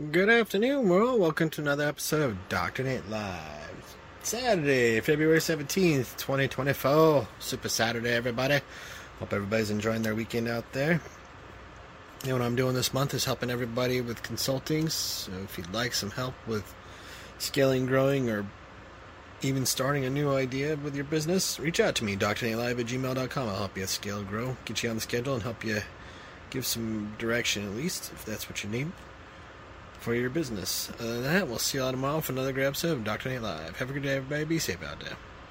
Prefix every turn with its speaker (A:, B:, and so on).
A: Good afternoon, world. Welcome to another episode of Dr. Nate Live. Saturday, February 17th, 2024. Super Saturday, everybody. Hope everybody's enjoying their weekend out there. You know what I'm doing this month is helping everybody with consulting. So if you'd like some help with scaling, growing, or even starting a new idea with your business, reach out to me, drnatelive at gmail.com. I'll help you scale, grow, get you on the schedule, and help you give some direction at least, if that's what you need, for your business. Other than that, we'll see you all tomorrow for another episode of Dr. Nate Live. Have a good day, everybody. Be safe out there.